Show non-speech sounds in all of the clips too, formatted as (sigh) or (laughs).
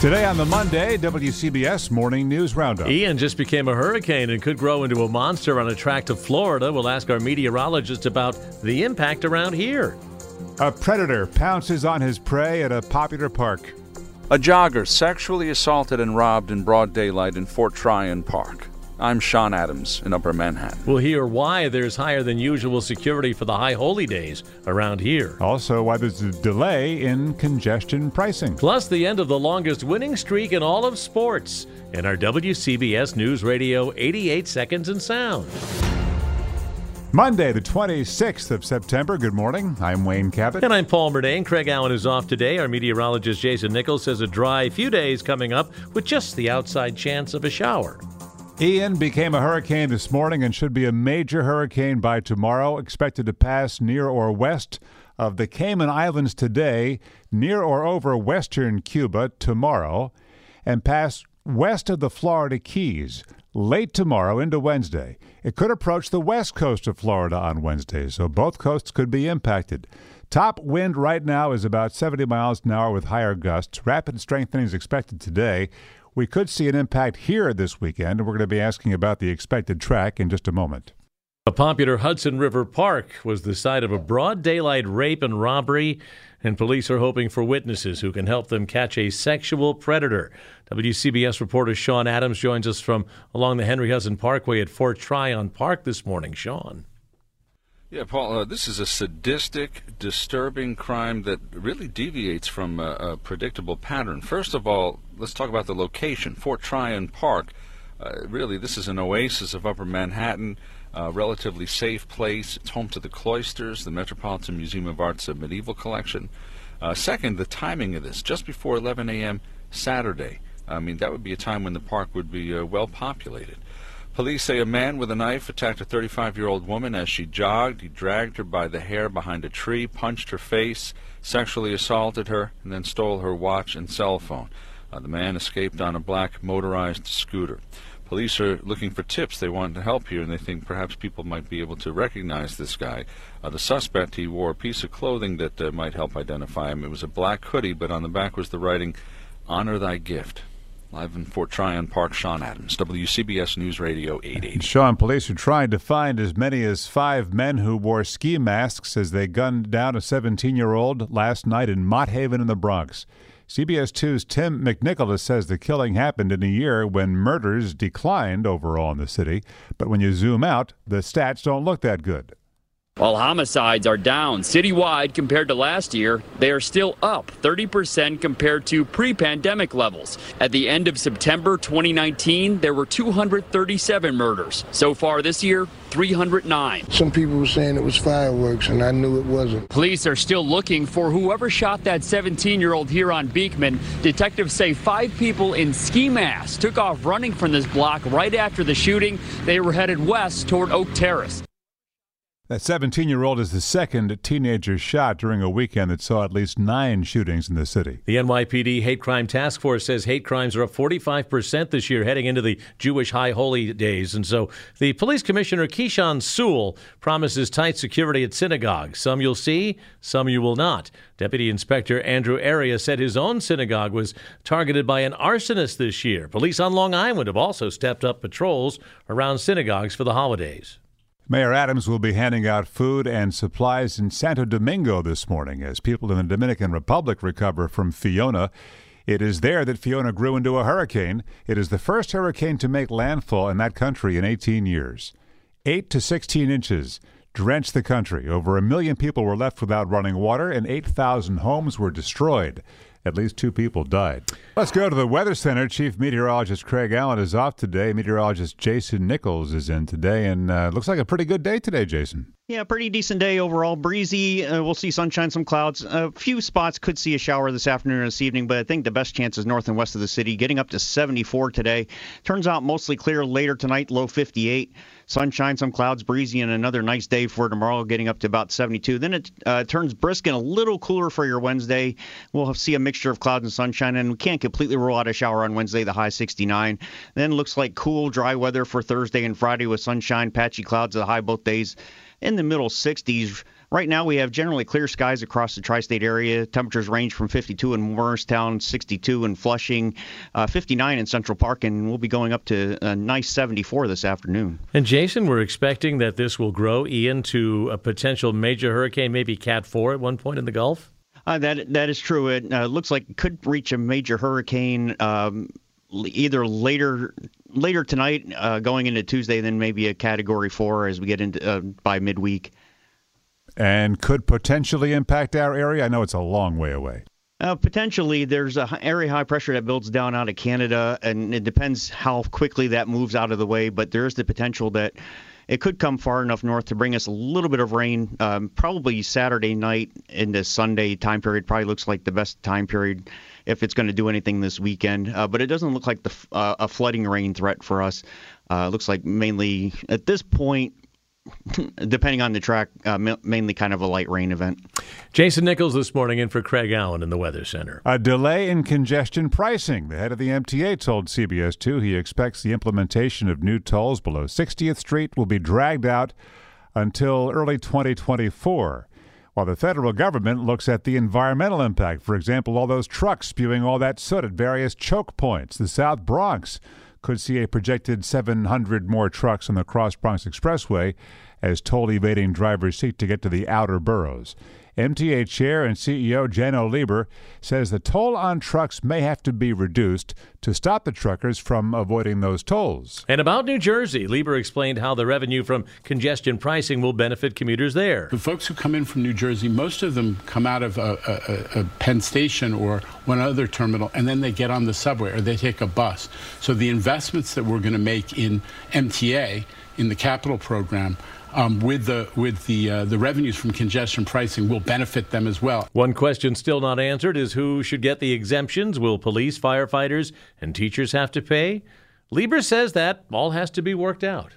Today on the Monday, WCBS Morning News Roundup. Ian just became a hurricane and could grow into a monster on a track to Florida. We'll ask our meteorologist about the impact around here. A predator pounces on his prey at a popular park. A jogger sexually assaulted and robbed in broad daylight in Fort Tryon Park. I'm Sean Adams in Upper Manhattan. We'll hear why there's higher than usual security for the high holy days around here. Also, why there's a delay in congestion pricing. Plus, the end of the longest winning streak in all of sports in our WCBS News Radio 88 Seconds in Sound. Monday, the 26th of September. Good morning. I'm Wayne Cabot. And I'm Paul Murnane. Craig Allen is off today. Our meteorologist Jason Nichols says a dry few days coming up with just the outside chance of a shower. Ian became a hurricane this morning and should be a major hurricane by tomorrow, expected to pass near or west of the Cayman Islands today, near or over western Cuba tomorrow, and pass west of the Florida Keys late tomorrow into Wednesday. It could approach the west coast of Florida on Wednesday, so both coasts could be impacted. Top wind right now is about 70 miles an hour with higher gusts. Rapid strengthening is expected today. We could see an impact here this weekend, and we're going to be asking about the expected track in just a moment. A popular Hudson River Park was the site of a broad daylight rape and robbery, and police are hoping for witnesses who can help them catch a sexual predator. WCBS reporter Sean Adams joins us from along the Henry Hudson Parkway at Fort Tryon Park this morning. Sean. Yeah, Paul, uh, this is a sadistic, disturbing crime that really deviates from a, a, predictable pattern. First of all, let's talk about the location Fort Tryon Park. Uh, really, this is an oasis of upper Manhattan, a relatively safe place. It's home to the cloisters, the Metropolitan Museum of Art's medieval collection. Uh, second, the timing of this, just before 11 a.m. Saturday. I mean, that would be a time when the park would be uh, well populated. Police say a man with a knife attacked a 35 year old woman as she jogged. He dragged her by the hair behind a tree, punched her face, sexually assaulted her, and then stole her watch and cell phone. Uh, the man escaped on a black motorized scooter. Police are looking for tips. They want to help here, and they think perhaps people might be able to recognize this guy. Uh, the suspect, he wore a piece of clothing that uh, might help identify him. It was a black hoodie, but on the back was the writing, Honor Thy Gift. Live in Fort Tryon Park, Sean Adams, WCBS News Radio 880. Sean, police are trying to find as many as five men who wore ski masks as they gunned down a 17 year old last night in Mott Haven in the Bronx. CBS 2's Tim McNicholas says the killing happened in a year when murders declined overall in the city. But when you zoom out, the stats don't look that good. While homicides are down citywide compared to last year, they are still up 30% compared to pre pandemic levels. At the end of September 2019, there were 237 murders. So far this year, 309. Some people were saying it was fireworks, and I knew it wasn't. Police are still looking for whoever shot that 17 year old here on Beekman. Detectives say five people in ski masks took off running from this block right after the shooting. They were headed west toward Oak Terrace. That 17 year old is the second teenager shot during a weekend that saw at least nine shootings in the city. The NYPD Hate Crime Task Force says hate crimes are up 45% this year heading into the Jewish High Holy Days. And so the police commissioner, Keechant Sewell, promises tight security at synagogues. Some you'll see, some you will not. Deputy Inspector Andrew Area said his own synagogue was targeted by an arsonist this year. Police on Long Island have also stepped up patrols around synagogues for the holidays. Mayor Adams will be handing out food and supplies in Santo Domingo this morning as people in the Dominican Republic recover from Fiona. It is there that Fiona grew into a hurricane. It is the first hurricane to make landfall in that country in 18 years. 8 to 16 inches drenched the country. Over a million people were left without running water, and 8,000 homes were destroyed. At least two people died. Let's go to the Weather Center. Chief Meteorologist Craig Allen is off today. Meteorologist Jason Nichols is in today, and uh, looks like a pretty good day today, Jason. Yeah, pretty decent day overall. Breezy. Uh, we'll see sunshine, some clouds. A few spots could see a shower this afternoon or this evening, but I think the best chance is north and west of the city, getting up to 74 today. Turns out mostly clear later tonight, low 58 sunshine, some clouds, breezy, and another nice day for tomorrow, getting up to about 72. Then it uh, turns brisk and a little cooler for your Wednesday. We'll see a mixture of clouds and sunshine, and we can't completely rule out a shower on Wednesday, the high 69. Then looks like cool, dry weather for Thursday and Friday with sunshine, patchy clouds, the high both days in the middle 60s. Right now, we have generally clear skies across the tri state area. Temperatures range from 52 in Morristown, 62 in Flushing, uh, 59 in Central Park, and we'll be going up to a nice 74 this afternoon. And Jason, we're expecting that this will grow, Ian, to a potential major hurricane, maybe Cat 4 at one point in the Gulf? Uh, that That is true. It uh, looks like it could reach a major hurricane. Um, either later later tonight, uh, going into Tuesday, then maybe a Category Four as we get into uh, by midweek and could potentially impact our area? I know it's a long way away. Uh, potentially, there's a area high pressure that builds down out of Canada, and it depends how quickly that moves out of the way. But there's the potential that it could come far enough north to bring us a little bit of rain. Um, probably Saturday night into Sunday time period probably looks like the best time period if it's going to do anything this weekend. Uh, but it doesn't look like the uh, a flooding rain threat for us. Uh, looks like mainly at this point (laughs) depending on the track, uh, mainly kind of a light rain event. Jason Nichols this morning in for Craig Allen in the Weather Center. A delay in congestion pricing. The head of the MTA told CBS 2 he expects the implementation of new tolls below 60th Street will be dragged out until early 2024. While the federal government looks at the environmental impact, for example, all those trucks spewing all that soot at various choke points, the South Bronx could see a projected 700 more trucks on the Cross Bronx Expressway as toll evading drivers seek to get to the outer boroughs. MTA Chair and CEO Janno Lieber says the toll on trucks may have to be reduced to stop the truckers from avoiding those tolls. And about New Jersey, Lieber explained how the revenue from congestion pricing will benefit commuters there. The folks who come in from New Jersey, most of them come out of a, a, a Penn Station or one other terminal, and then they get on the subway or they take a bus. So the investments that we're going to make in MTA, in the capital program, um, with the with the uh, the revenues from congestion pricing will benefit them as well. One question still not answered is who should get the exemptions? Will police, firefighters, and teachers have to pay? Lieber says that all has to be worked out.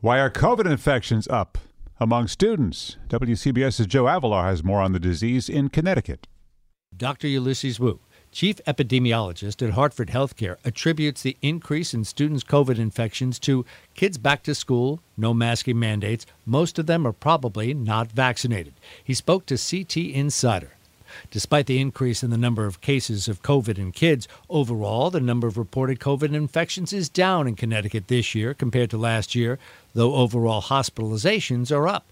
Why are COVID infections up among students? WCBS's Joe Avellar has more on the disease in Connecticut. Dr. Ulysses Wu Chief epidemiologist at Hartford Healthcare attributes the increase in students' COVID infections to kids back to school, no masking mandates. Most of them are probably not vaccinated. He spoke to CT Insider. Despite the increase in the number of cases of COVID in kids, overall, the number of reported COVID infections is down in Connecticut this year compared to last year, though overall hospitalizations are up.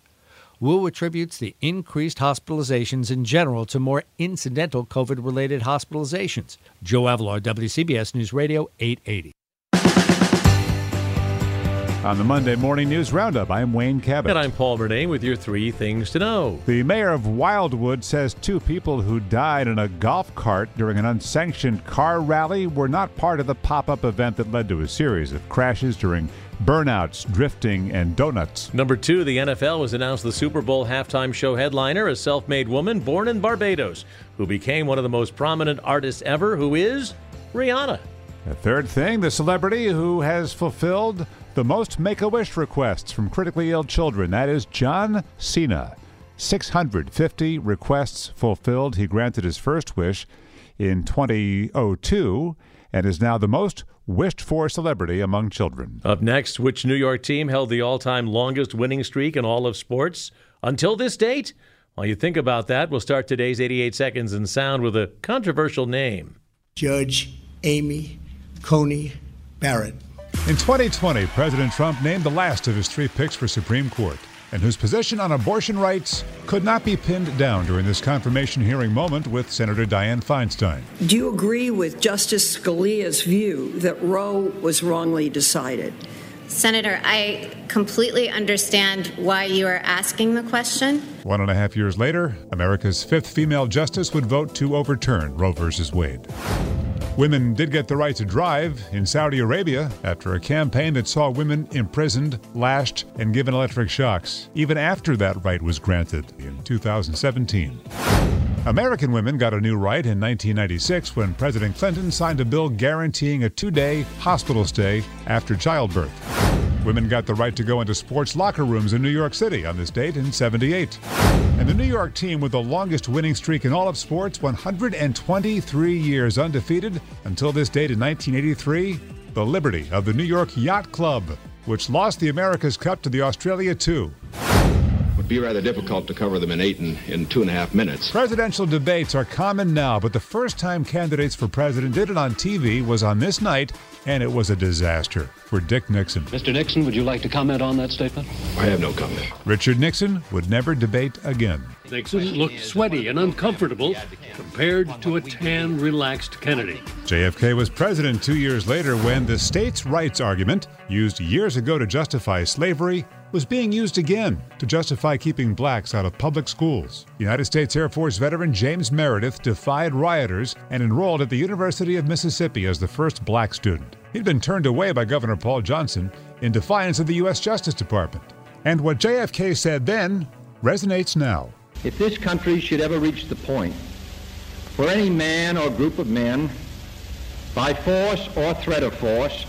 Wu attributes the increased hospitalizations in general to more incidental COVID related hospitalizations. Joe Avellar, WCBS News Radio 880. On the Monday Morning News Roundup, I'm Wayne Cabot. And I'm Paul Murnane with your three things to know. The mayor of Wildwood says two people who died in a golf cart during an unsanctioned car rally were not part of the pop up event that led to a series of crashes during burnouts, drifting, and donuts. Number two, the NFL has announced the Super Bowl halftime show headliner, a self made woman born in Barbados, who became one of the most prominent artists ever, who is Rihanna. The third thing, the celebrity who has fulfilled the most Make a Wish requests from critically ill children. That is John Cena. 650 requests fulfilled. He granted his first wish in 2002 and is now the most wished for celebrity among children. Up next, which New York team held the all time longest winning streak in all of sports until this date? While you think about that, we'll start today's 88 Seconds in Sound with a controversial name Judge Amy Coney Barrett. In 2020, President Trump named the last of his three picks for Supreme Court, and whose position on abortion rights could not be pinned down during this confirmation hearing moment with Senator Dianne Feinstein. Do you agree with Justice Scalia's view that Roe was wrongly decided? Senator, I completely understand why you are asking the question. One and a half years later, America's fifth female justice would vote to overturn Roe v. Wade. Women did get the right to drive in Saudi Arabia after a campaign that saw women imprisoned, lashed, and given electric shocks, even after that right was granted in 2017. American women got a new right in 1996 when President Clinton signed a bill guaranteeing a two day hospital stay after childbirth. Women got the right to go into sports locker rooms in New York City on this date in 78. And the New York team with the longest winning streak in all of sports, 123 years undefeated until this date in 1983, the Liberty of the New York Yacht Club, which lost the America's Cup to the Australia 2 would be rather difficult to cover them in eight and in two and a half minutes. Presidential debates are common now, but the first time candidates for president did it on TV was on this night, and it was a disaster for Dick Nixon. Mr. Nixon, would you like to comment on that statement? I have no comment. Richard Nixon would never debate again. Nixon looked sweaty and uncomfortable compared to a tan, relaxed Kennedy. JFK was president two years later when the states' rights argument, used years ago to justify slavery, was being used again to justify keeping blacks out of public schools. United States Air Force veteran James Meredith defied rioters and enrolled at the University of Mississippi as the first black student. He'd been turned away by Governor Paul Johnson in defiance of the U.S. Justice Department. And what JFK said then resonates now. If this country should ever reach the point where any man or group of men, by force or threat of force,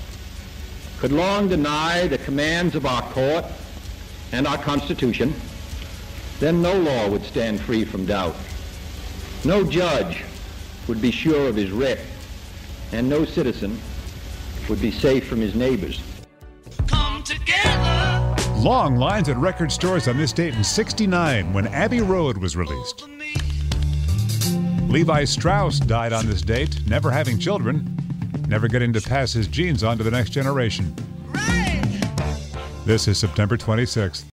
could long deny the commands of our court and our Constitution, then no law would stand free from doubt. No judge would be sure of his writ, and no citizen would be safe from his neighbors. Long lines at record stores on this date in 69 when Abbey Road was released. Levi Strauss died on this date, never having children, never getting to pass his genes on to the next generation. This is September 26th.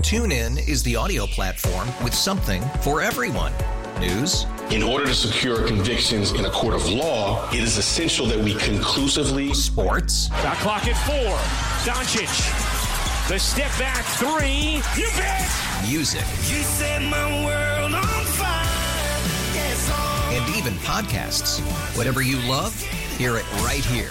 TuneIn is the audio platform with something for everyone. News. In order to secure convictions in a court of law, it is essential that we conclusively. Sports. Got clock at four. Doncic. The step back three. You bet. Music. You set my world on fire. Yes. And even podcasts. Whatever you love, hear it right here